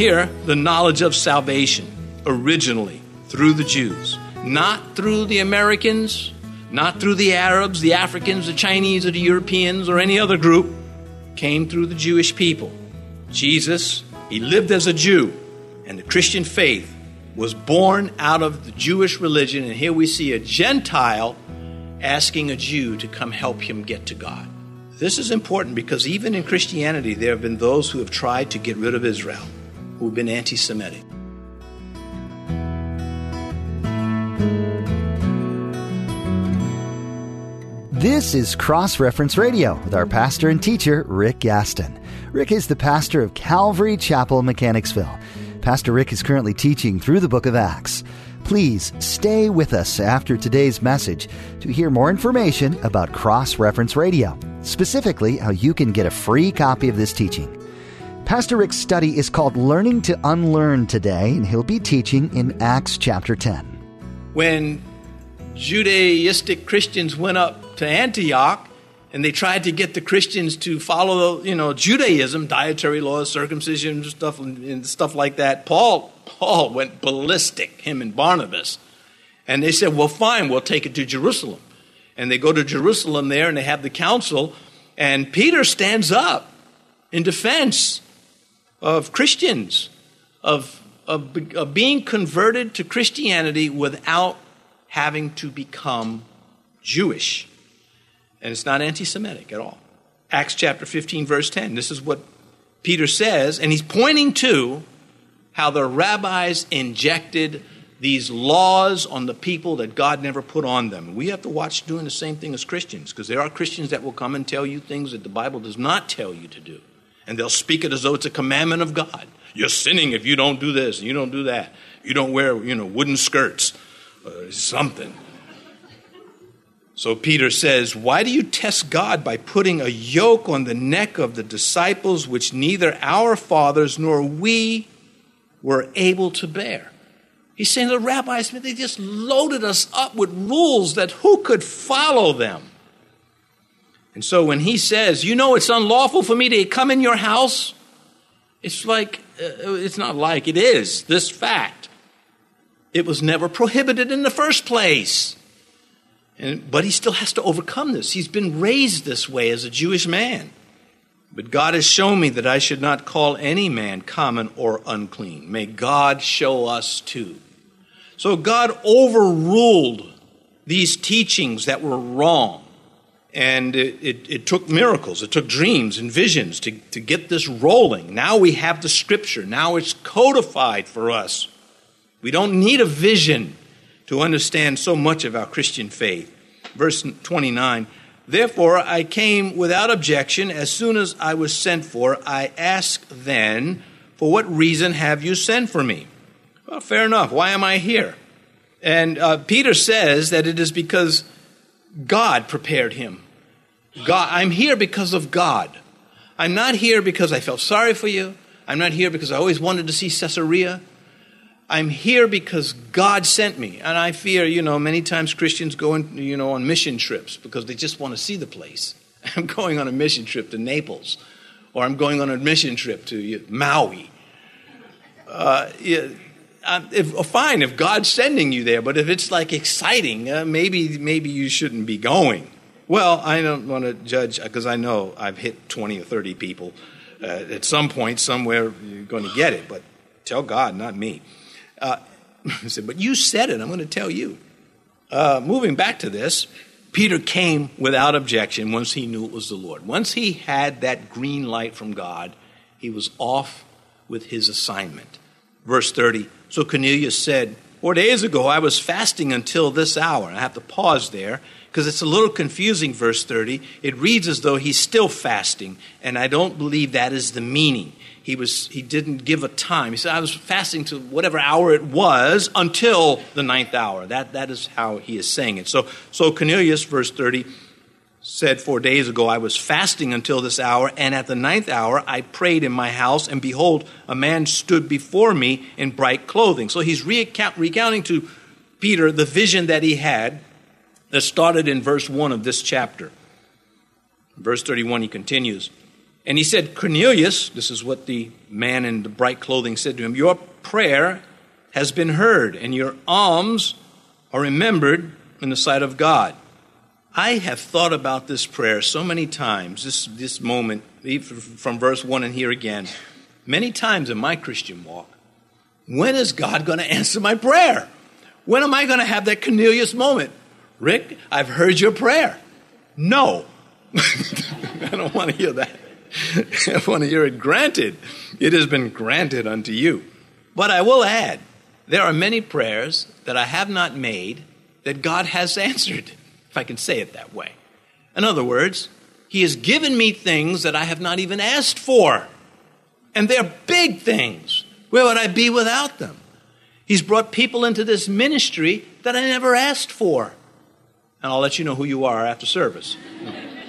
here the knowledge of salvation originally through the Jews, not through the Americans, not through the Arabs, the Africans, the Chinese, or the Europeans, or any other group, came through the Jewish people. Jesus, he lived as a Jew, and the Christian faith was born out of the Jewish religion. And here we see a Gentile asking a Jew to come help him get to God. This is important because even in Christianity, there have been those who have tried to get rid of Israel, who have been anti Semitic. This is Cross Reference Radio with our pastor and teacher, Rick Gaston. Rick is the pastor of Calvary Chapel, Mechanicsville. Pastor Rick is currently teaching through the book of Acts. Please stay with us after today's message to hear more information about Cross Reference Radio, specifically how you can get a free copy of this teaching. Pastor Rick's study is called Learning to Unlearn today, and he'll be teaching in Acts chapter 10. When Judaistic Christians went up to Antioch and they tried to get the Christians to follow, you know, Judaism, dietary laws, circumcision, stuff, and stuff like that. Paul, Paul went ballistic, him and Barnabas. And they said, well, fine, we'll take it to Jerusalem. And they go to Jerusalem there and they have the council. And Peter stands up in defense of Christians, of, of, of being converted to Christianity without having to become Jewish. And it's not anti Semitic at all. Acts chapter 15, verse 10. This is what Peter says, and he's pointing to how the rabbis injected these laws on the people that God never put on them. We have to watch doing the same thing as Christians, because there are Christians that will come and tell you things that the Bible does not tell you to do. And they'll speak it as though it's a commandment of God. You're sinning if you don't do this you don't do that. You don't wear, you know, wooden skirts, uh, or something. So Peter says, Why do you test God by putting a yoke on the neck of the disciples which neither our fathers nor we were able to bear? He's saying the rabbis, they just loaded us up with rules that who could follow them? And so when he says, You know, it's unlawful for me to come in your house, it's like, uh, it's not like, it is this fact. It was never prohibited in the first place. And, but he still has to overcome this. He's been raised this way as a Jewish man. But God has shown me that I should not call any man common or unclean. May God show us too. So God overruled these teachings that were wrong. And it, it, it, took miracles, it took dreams and visions to, to get this rolling. Now we have the scripture, now it's codified for us. We don't need a vision to understand so much of our Christian faith. Verse 29 Therefore I came without objection as soon as I was sent for. I asked then, For what reason have you sent for me? Well, fair enough. Why am I here? And uh, Peter says that it is because God prepared him. God, I'm here because of God. I'm not here because I felt sorry for you. I'm not here because I always wanted to see Caesarea. I'm here because God sent me. And I fear, you know, many times Christians go in, you know, on mission trips because they just want to see the place. I'm going on a mission trip to Naples, or I'm going on a mission trip to Maui. Uh, yeah, uh, if, uh, fine if God's sending you there, but if it's like exciting, uh, maybe maybe you shouldn't be going. Well, I don't want to judge because I know I've hit 20 or 30 people. Uh, at some point, somewhere, you're going to get it, but tell God, not me. Uh, I said, but you said it. I'm going to tell you. Uh, moving back to this, Peter came without objection once he knew it was the Lord. Once he had that green light from God, he was off with his assignment. Verse 30 So Cornelius said, Four days ago I was fasting until this hour. I have to pause there because it's a little confusing, verse 30. It reads as though he's still fasting, and I don't believe that is the meaning he was he didn't give a time. He said, I was fasting to whatever hour it was until the ninth hour. That that is how he is saying it. So so Cornelius, verse 30, said four days ago, I was fasting until this hour, and at the ninth hour I prayed in my house, and behold, a man stood before me in bright clothing. So he's recount, recounting to Peter the vision that he had that started in verse 1 of this chapter. verse 31, he continues. And he said, Cornelius, this is what the man in the bright clothing said to him, Your prayer has been heard, and your alms are remembered in the sight of God. I have thought about this prayer so many times, this, this moment, from verse 1 and here again, many times in my Christian walk. When is God going to answer my prayer? When am I going to have that Cornelius moment? Rick, I've heard your prayer. No. I don't want to hear that. I want to hear it granted. It has been granted unto you. But I will add, there are many prayers that I have not made that God has answered, if I can say it that way. In other words, He has given me things that I have not even asked for. And they're big things. Where would I be without them? He's brought people into this ministry that I never asked for. And I'll let you know who you are after service.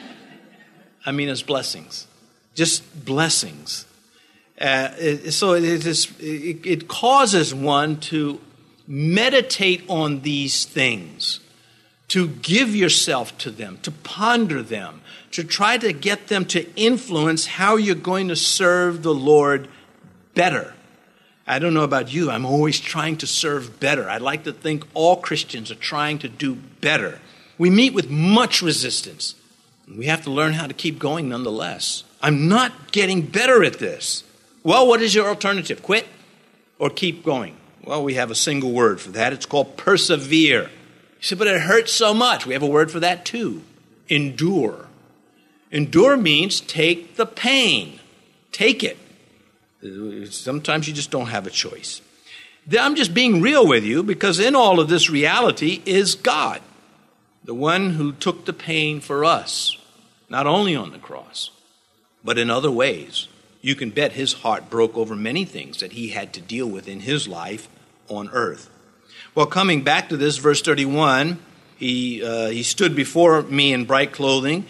I mean, as blessings, just blessings. Uh, it, so it, is, it, it causes one to meditate on these things, to give yourself to them, to ponder them, to try to get them to influence how you're going to serve the Lord better. I don't know about you, I'm always trying to serve better. I like to think all Christians are trying to do better. We meet with much resistance. We have to learn how to keep going nonetheless. I'm not getting better at this. Well, what is your alternative? Quit or keep going? Well, we have a single word for that. It's called persevere. You say, but it hurts so much. We have a word for that too endure. Endure means take the pain, take it. Sometimes you just don't have a choice. I'm just being real with you because in all of this reality is God, the one who took the pain for us, not only on the cross, but in other ways. You can bet his heart broke over many things that he had to deal with in his life on earth. Well, coming back to this, verse 31, he, uh, he stood before me in bright clothing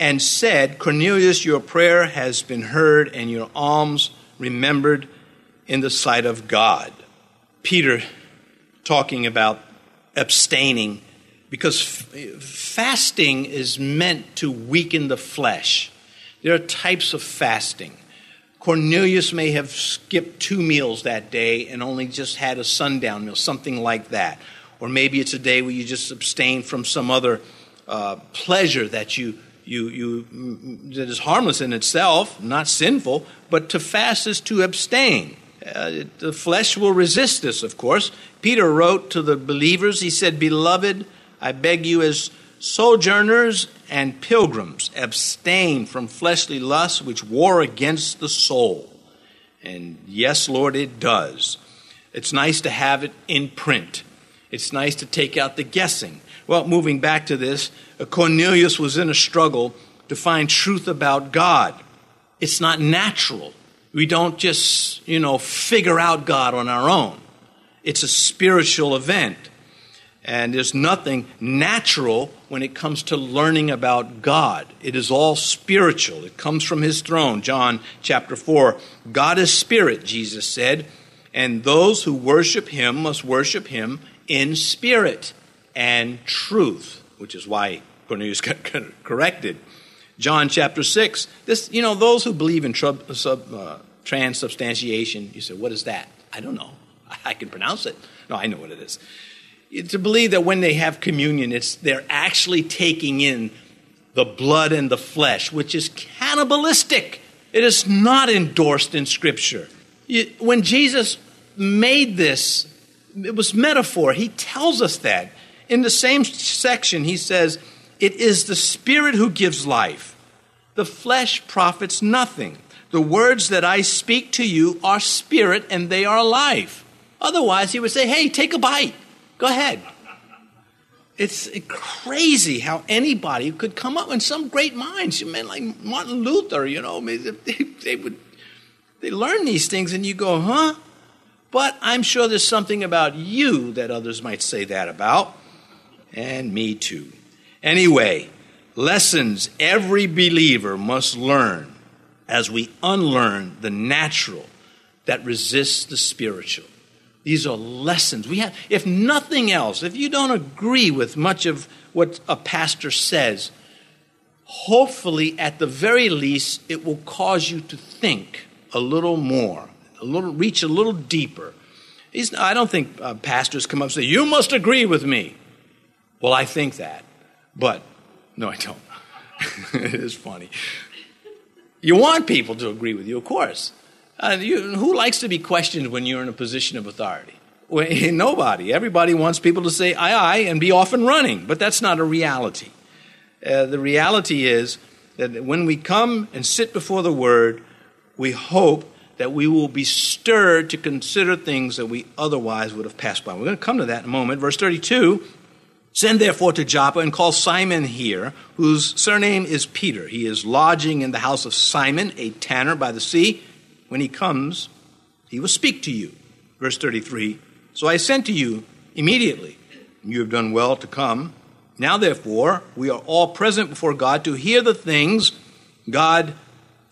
and said, Cornelius, your prayer has been heard and your alms remembered in the sight of God. Peter talking about abstaining because fasting is meant to weaken the flesh. There are types of fasting. Cornelius may have skipped two meals that day and only just had a sundown meal, something like that. Or maybe it's a day where you just abstain from some other uh, pleasure that you you, you, that is harmless in itself, not sinful, but to fast is to abstain. Uh, the flesh will resist this, of course. Peter wrote to the believers, he said, Beloved, I beg you as sojourners and pilgrims, abstain from fleshly lusts which war against the soul. And yes, Lord, it does. It's nice to have it in print. It's nice to take out the guessing. Well, moving back to this, uh, Cornelius was in a struggle to find truth about God. It's not natural. We don't just, you know, figure out God on our own. It's a spiritual event. And there's nothing natural when it comes to learning about God. It is all spiritual. It comes from his throne. John chapter 4. God is spirit, Jesus said, and those who worship him must worship him in spirit and truth, which is why Cornelius got corrected. John chapter 6. This, you know, those who believe in trub, sub, uh, transubstantiation, you say, what is that? I don't know. I can pronounce it. No, I know what it is. To believe that when they have communion, it's they're actually taking in the blood and the flesh, which is cannibalistic. It is not endorsed in Scripture. When Jesus made this, it was metaphor. He tells us that. In the same section, he says, It is the Spirit who gives life. The flesh profits nothing. The words that I speak to you are spirit and they are life. Otherwise, he would say, Hey, take a bite. Go ahead. It's crazy how anybody could come up with some great minds. Men like Martin Luther, you know, they, they would they learn these things, and you go, huh? But I'm sure there's something about you that others might say that about and me too. Anyway, lessons every believer must learn as we unlearn the natural that resists the spiritual. These are lessons we have. If nothing else, if you don't agree with much of what a pastor says, hopefully, at the very least, it will cause you to think a little more, a little, reach a little deeper. He's, I don't think uh, pastors come up and say, You must agree with me. Well, I think that, but no, I don't. it is funny. You want people to agree with you, of course. Uh, you, who likes to be questioned when you're in a position of authority? Well, nobody. Everybody wants people to say aye, aye, and be off and running, but that's not a reality. Uh, the reality is that when we come and sit before the Word, we hope that we will be stirred to consider things that we otherwise would have passed by. We're going to come to that in a moment. Verse 32 Send therefore to Joppa and call Simon here, whose surname is Peter. He is lodging in the house of Simon, a tanner by the sea. When he comes, he will speak to you. Verse 33 So I sent to you immediately. You have done well to come. Now, therefore, we are all present before God to hear the things God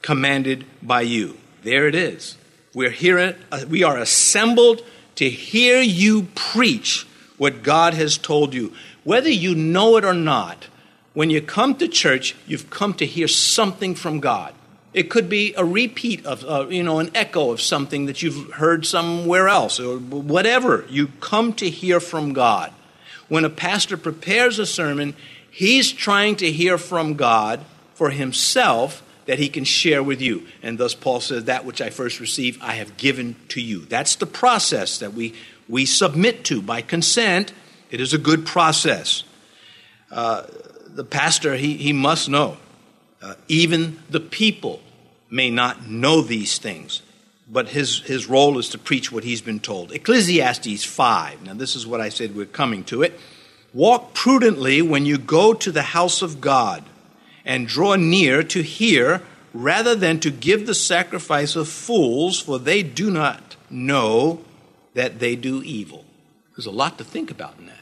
commanded by you. There it is. We're here, uh, we are assembled to hear you preach what God has told you. Whether you know it or not, when you come to church, you've come to hear something from God. It could be a repeat of, uh, you know, an echo of something that you've heard somewhere else, or whatever. You come to hear from God. When a pastor prepares a sermon, he's trying to hear from God for himself that he can share with you. And thus, Paul says, That which I first received, I have given to you. That's the process that we, we submit to by consent it is a good process. Uh, the pastor, he, he must know. Uh, even the people may not know these things, but his, his role is to preach what he's been told. Ecclesiastes 5. Now, this is what I said, we're coming to it. Walk prudently when you go to the house of God, and draw near to hear, rather than to give the sacrifice of fools, for they do not know that they do evil. There's a lot to think about in that.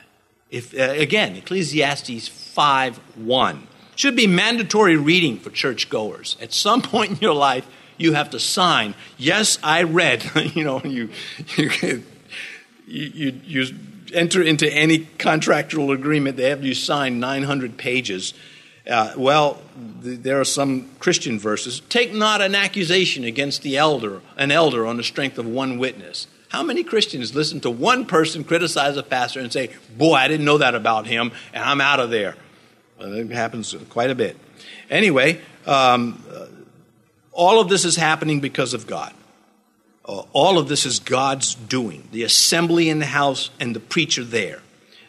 If, uh, again, Ecclesiastes 5 1 should be mandatory reading for churchgoers. At some point in your life, you have to sign, yes, I read. you know, you, you, you, you enter into any contractual agreement, they have you sign 900 pages. Uh, well, th- there are some Christian verses. Take not an accusation against the elder, an elder on the strength of one witness. How many Christians listen to one person criticize a pastor and say, Boy, I didn't know that about him, and I'm out of there? It happens quite a bit. Anyway, um, all of this is happening because of God. Uh, all of this is God's doing. The assembly in the house and the preacher there,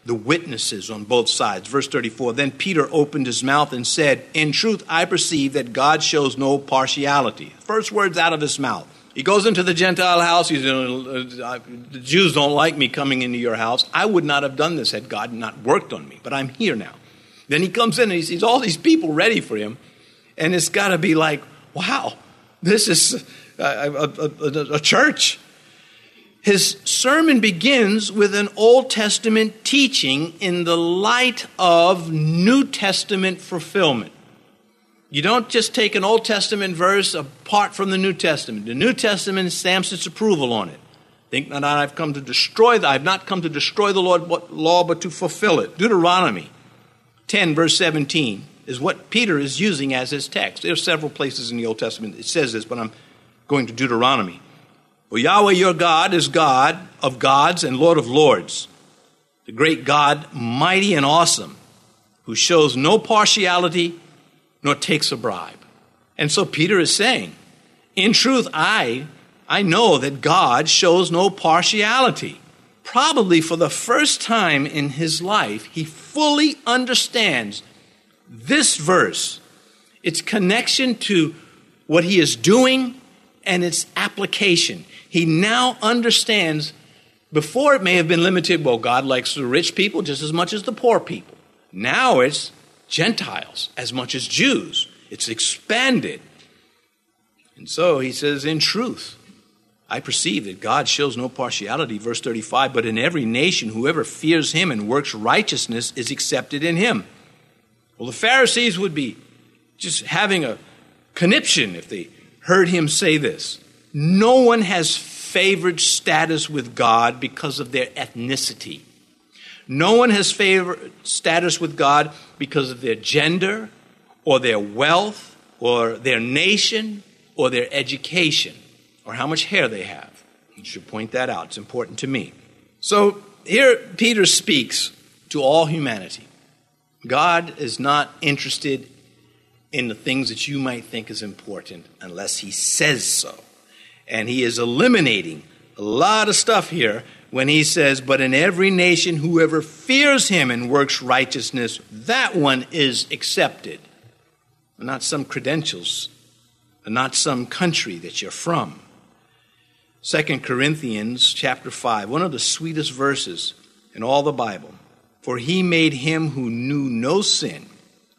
the witnesses on both sides. Verse 34 Then Peter opened his mouth and said, In truth, I perceive that God shows no partiality. First words out of his mouth. He goes into the Gentile house. He's, uh, the Jews don't like me coming into your house. I would not have done this had God not worked on me, but I'm here now. Then he comes in and he sees all these people ready for him, and it's got to be like, wow, this is a, a, a, a church. His sermon begins with an Old Testament teaching in the light of New Testament fulfillment. You don't just take an Old Testament verse apart from the New Testament. The New Testament stamps its approval on it. Think not I've come to destroy the, I've not come to destroy the Lord, law, but to fulfill it. Deuteronomy 10, verse 17, is what Peter is using as his text. There are several places in the Old Testament it says this, but I'm going to Deuteronomy. Well, Yahweh your God is God of gods and Lord of lords, the great God, mighty and awesome, who shows no partiality nor takes a bribe. And so Peter is saying, in truth, I, I know that God shows no partiality. Probably for the first time in his life, he fully understands this verse, its connection to what he is doing and its application. He now understands, before it may have been limited, well, God likes the rich people just as much as the poor people. Now it's Gentiles as much as Jews. It's expanded. And so he says, in truth, I perceive that God shows no partiality, verse 35, but in every nation, whoever fears him and works righteousness is accepted in him. Well, the Pharisees would be just having a conniption if they heard him say this. No one has favored status with God because of their ethnicity. No one has favored status with God because of their gender or their wealth or their nation or their education or how much hair they have. You should point that out. It's important to me. So here Peter speaks to all humanity. God is not interested in the things that you might think is important unless he says so. And he is eliminating a lot of stuff here when he says, But in every nation, whoever fears him and works righteousness, that one is accepted. Not some credentials, not some country that you're from. 2 Corinthians chapter 5, one of the sweetest verses in all the Bible. For he made him who knew no sin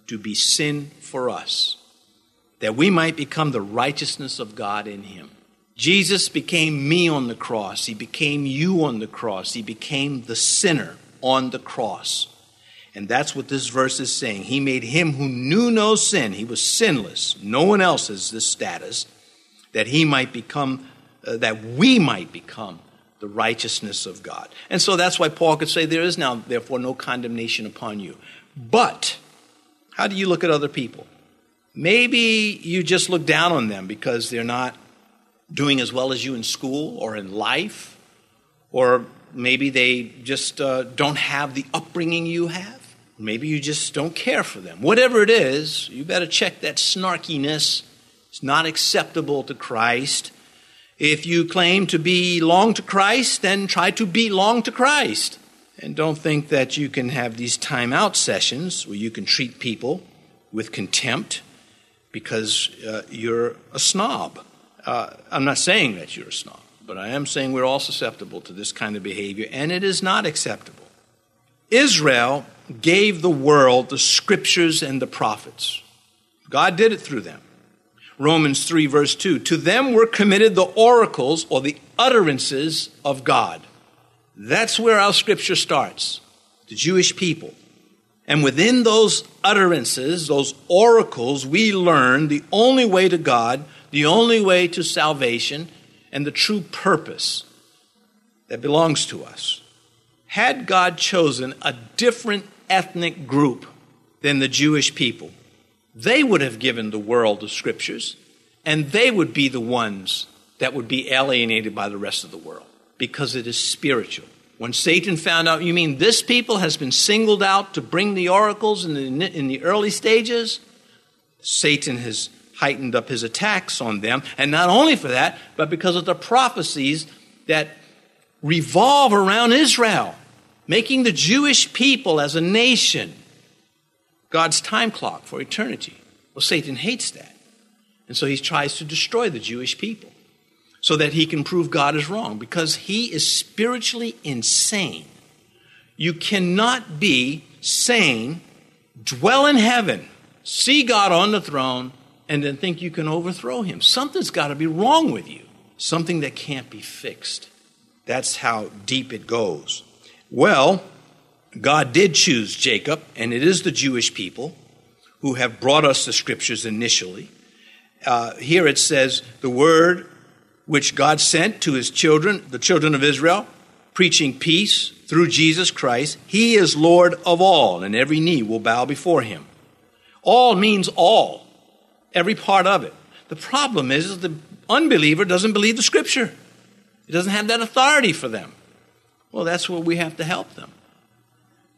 to be sin for us, that we might become the righteousness of God in him. Jesus became me on the cross. He became you on the cross. He became the sinner on the cross. And that's what this verse is saying. He made him who knew no sin, he was sinless, no one else has this status, that he might become, uh, that we might become the righteousness of God. And so that's why Paul could say, There is now, therefore, no condemnation upon you. But, how do you look at other people? Maybe you just look down on them because they're not doing as well as you in school or in life, or maybe they just uh, don't have the upbringing you have. Maybe you just don't care for them. Whatever it is, you better check that snarkiness. It's not acceptable to Christ. If you claim to belong to Christ, then try to belong to Christ. And don't think that you can have these timeout sessions where you can treat people with contempt because uh, you're a snob. Uh, I'm not saying that you're a snob, but I am saying we're all susceptible to this kind of behavior, and it is not acceptable. Israel gave the world the scriptures and the prophets. God did it through them. Romans 3, verse 2. To them were committed the oracles or the utterances of God. That's where our scripture starts. The Jewish people. And within those utterances, those oracles, we learn the only way to God, the only way to salvation, and the true purpose that belongs to us. Had God chosen a different ethnic group than the Jewish people, they would have given the world the scriptures, and they would be the ones that would be alienated by the rest of the world because it is spiritual. When Satan found out, you mean this people has been singled out to bring the oracles in the, in the early stages? Satan has heightened up his attacks on them. And not only for that, but because of the prophecies that revolve around Israel, making the Jewish people as a nation God's time clock for eternity. Well, Satan hates that. And so he tries to destroy the Jewish people so that he can prove God is wrong because he is spiritually insane. You cannot be sane, dwell in heaven, see God on the throne, and then think you can overthrow him. Something's got to be wrong with you, something that can't be fixed. That's how deep it goes. Well, God did choose Jacob, and it is the Jewish people who have brought us the scriptures initially. Uh, here it says, the word which God sent to his children, the children of Israel, preaching peace through Jesus Christ. He is Lord of all, and every knee will bow before him. All means all, every part of it. The problem is, is the unbeliever doesn't believe the scripture. He doesn't have that authority for them. Well, that's where we have to help them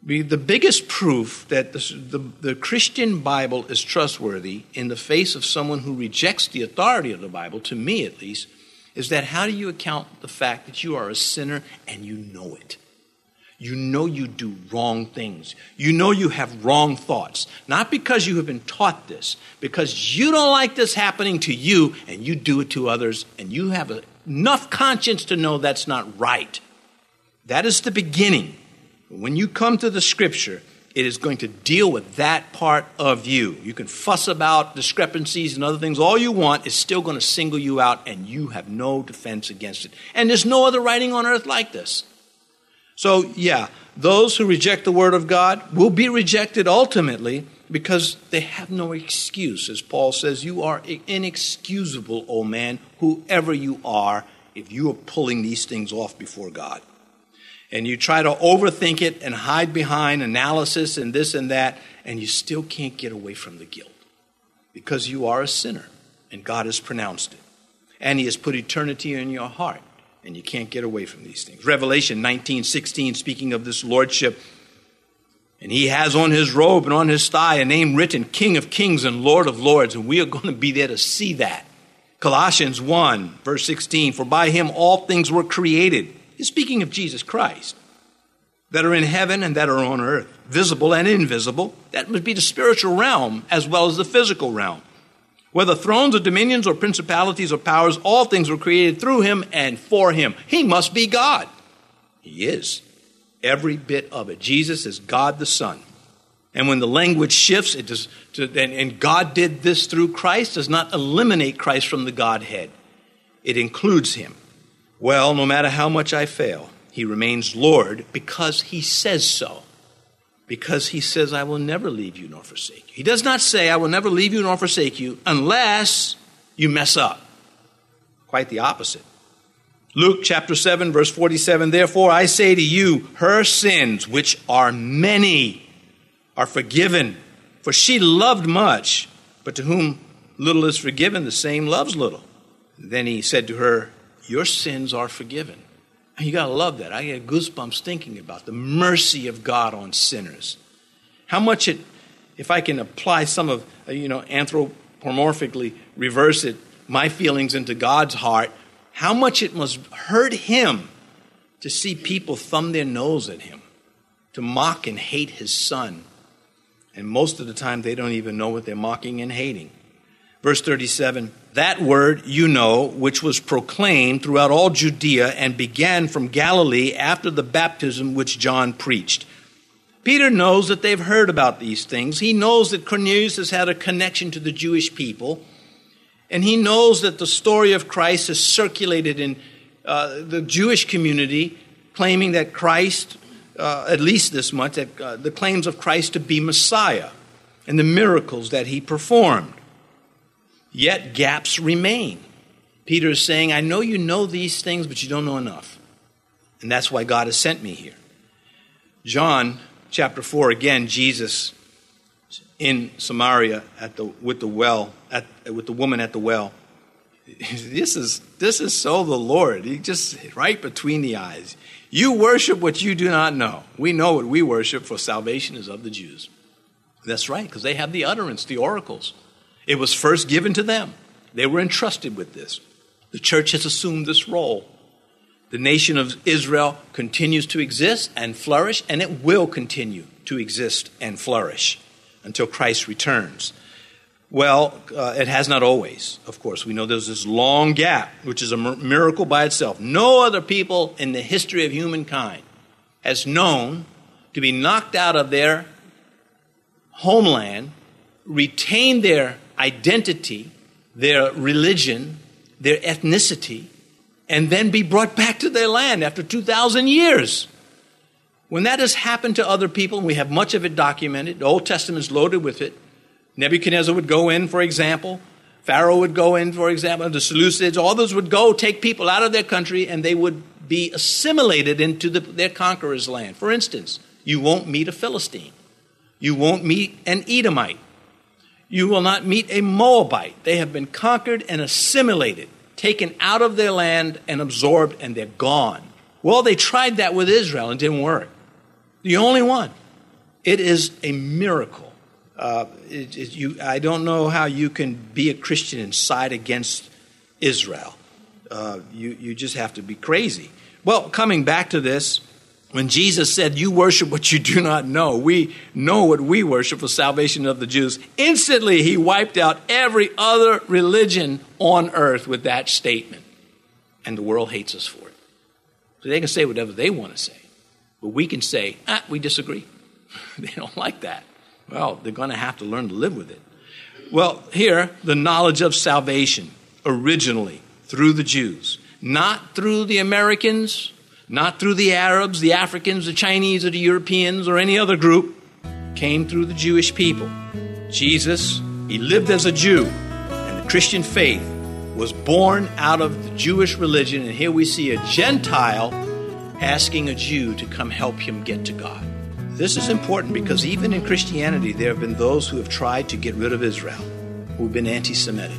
the biggest proof that the, the, the, Christian Bible is trustworthy in the face of someone who rejects the authority of the Bible, to me at least, is that how do you account the fact that you are a sinner and you know it? You know you do wrong things. You know you have wrong thoughts. Not because you have been taught this, because you don't like this happening to you and you do it to others, and you have enough conscience to know that's not right. That is the beginning when you come to the scripture, it is going to deal with that part of you. You can fuss about discrepancies and other things all you want, it's still going to single you out, and you have no defense against it. And there's no other writing on earth like this. So, yeah, those who reject the Word of God will be rejected ultimately because they have no excuse. As Paul says, you are inexcusable, O man, whoever you are, if you are pulling these things off before God and you try to overthink it and hide behind analysis and this and that, and you still can't get away from the guilt. because you are a sinner and God has pronounced it. And He has put eternity in your heart and you can't get away from these things. Revelation 19 16, speaking of this lordship, and he has on his robe and on his thigh a name written King of Kings and Lord of Lords, and we are going to be there to see that. Colossians 1, verse 16, for by him all things were created. Speaking of Jesus Christ, that are in heaven and that are on earth, visible and invisible. That would be the spiritual realm as well as the physical realm. Whether thrones or dominions or principalities or powers, all things were created through him and for him. He must be God. He is. Every bit of it. Jesus is God the Son. And when the language shifts, it does, to, and, and God did this through Christ, does not eliminate Christ from the Godhead. It includes him. Well, no matter how much I fail, he remains Lord because he says so. Because he says, I will never leave you nor forsake you. He does not say, I will never leave you nor forsake you unless you mess up. Quite the opposite. Luke chapter 7, verse 47 Therefore I say to you, her sins, which are many, are forgiven. For she loved much, but to whom little is forgiven, the same loves little. Then he said to her, Your sins are forgiven. And you got to love that. I get goosebumps thinking about the mercy of God on sinners. How much it, if I can apply some of, uh, you know, anthropomorphically reverse it, my feelings into God's heart, how much it must hurt him to see people thumb their nose at him, to mock and hate his son. And most of the time, they don't even know what they're mocking and hating. Verse 37 That word you know, which was proclaimed throughout all Judea and began from Galilee after the baptism which John preached. Peter knows that they've heard about these things. He knows that Cornelius has had a connection to the Jewish people. And he knows that the story of Christ has circulated in uh, the Jewish community, claiming that Christ, uh, at least this much, that uh, the claims of Christ to be Messiah and the miracles that he performed. Yet gaps remain. Peter is saying, I know you know these things, but you don't know enough. And that's why God has sent me here. John chapter 4, again, Jesus in Samaria at the, with the well, at, with the woman at the well. This is, this is so the Lord. He just right between the eyes. You worship what you do not know. We know what we worship, for salvation is of the Jews. That's right, because they have the utterance, the oracles. It was first given to them. They were entrusted with this. The church has assumed this role. The nation of Israel continues to exist and flourish, and it will continue to exist and flourish until Christ returns. Well, uh, it has not always, of course. We know there's this long gap, which is a miracle by itself. No other people in the history of humankind has known to be knocked out of their homeland, retain their identity, their religion, their ethnicity, and then be brought back to their land after 2,000 years. When that has happened to other people, we have much of it documented, the Old Testament is loaded with it. Nebuchadnezzar would go in, for example. Pharaoh would go in, for example. The Seleucids, all those would go, take people out of their country, and they would be assimilated into the, their conqueror's land. For instance, you won't meet a Philistine. You won't meet an Edomite. You will not meet a Moabite. They have been conquered and assimilated, taken out of their land and absorbed, and they're gone. Well, they tried that with Israel and didn't work. The only one. It is a miracle. Uh, it, it, you, I don't know how you can be a Christian and side against Israel. Uh, you, you just have to be crazy. Well, coming back to this, when Jesus said, You worship what you do not know, we know what we worship for salvation of the Jews. Instantly, he wiped out every other religion on earth with that statement. And the world hates us for it. So they can say whatever they want to say. But we can say, ah, we disagree. they don't like that. Well, they're going to have to learn to live with it. Well, here, the knowledge of salvation originally through the Jews, not through the Americans, not through the Arabs, the Africans, the Chinese, or the Europeans, or any other group, came through the Jewish people. Jesus, he lived as a Jew, and the Christian faith was born out of the Jewish religion, and here we see a Gentile asking a Jew to come help him get to God. This is important because even in Christianity, there have been those who have tried to get rid of Israel. who've been anti Semitic.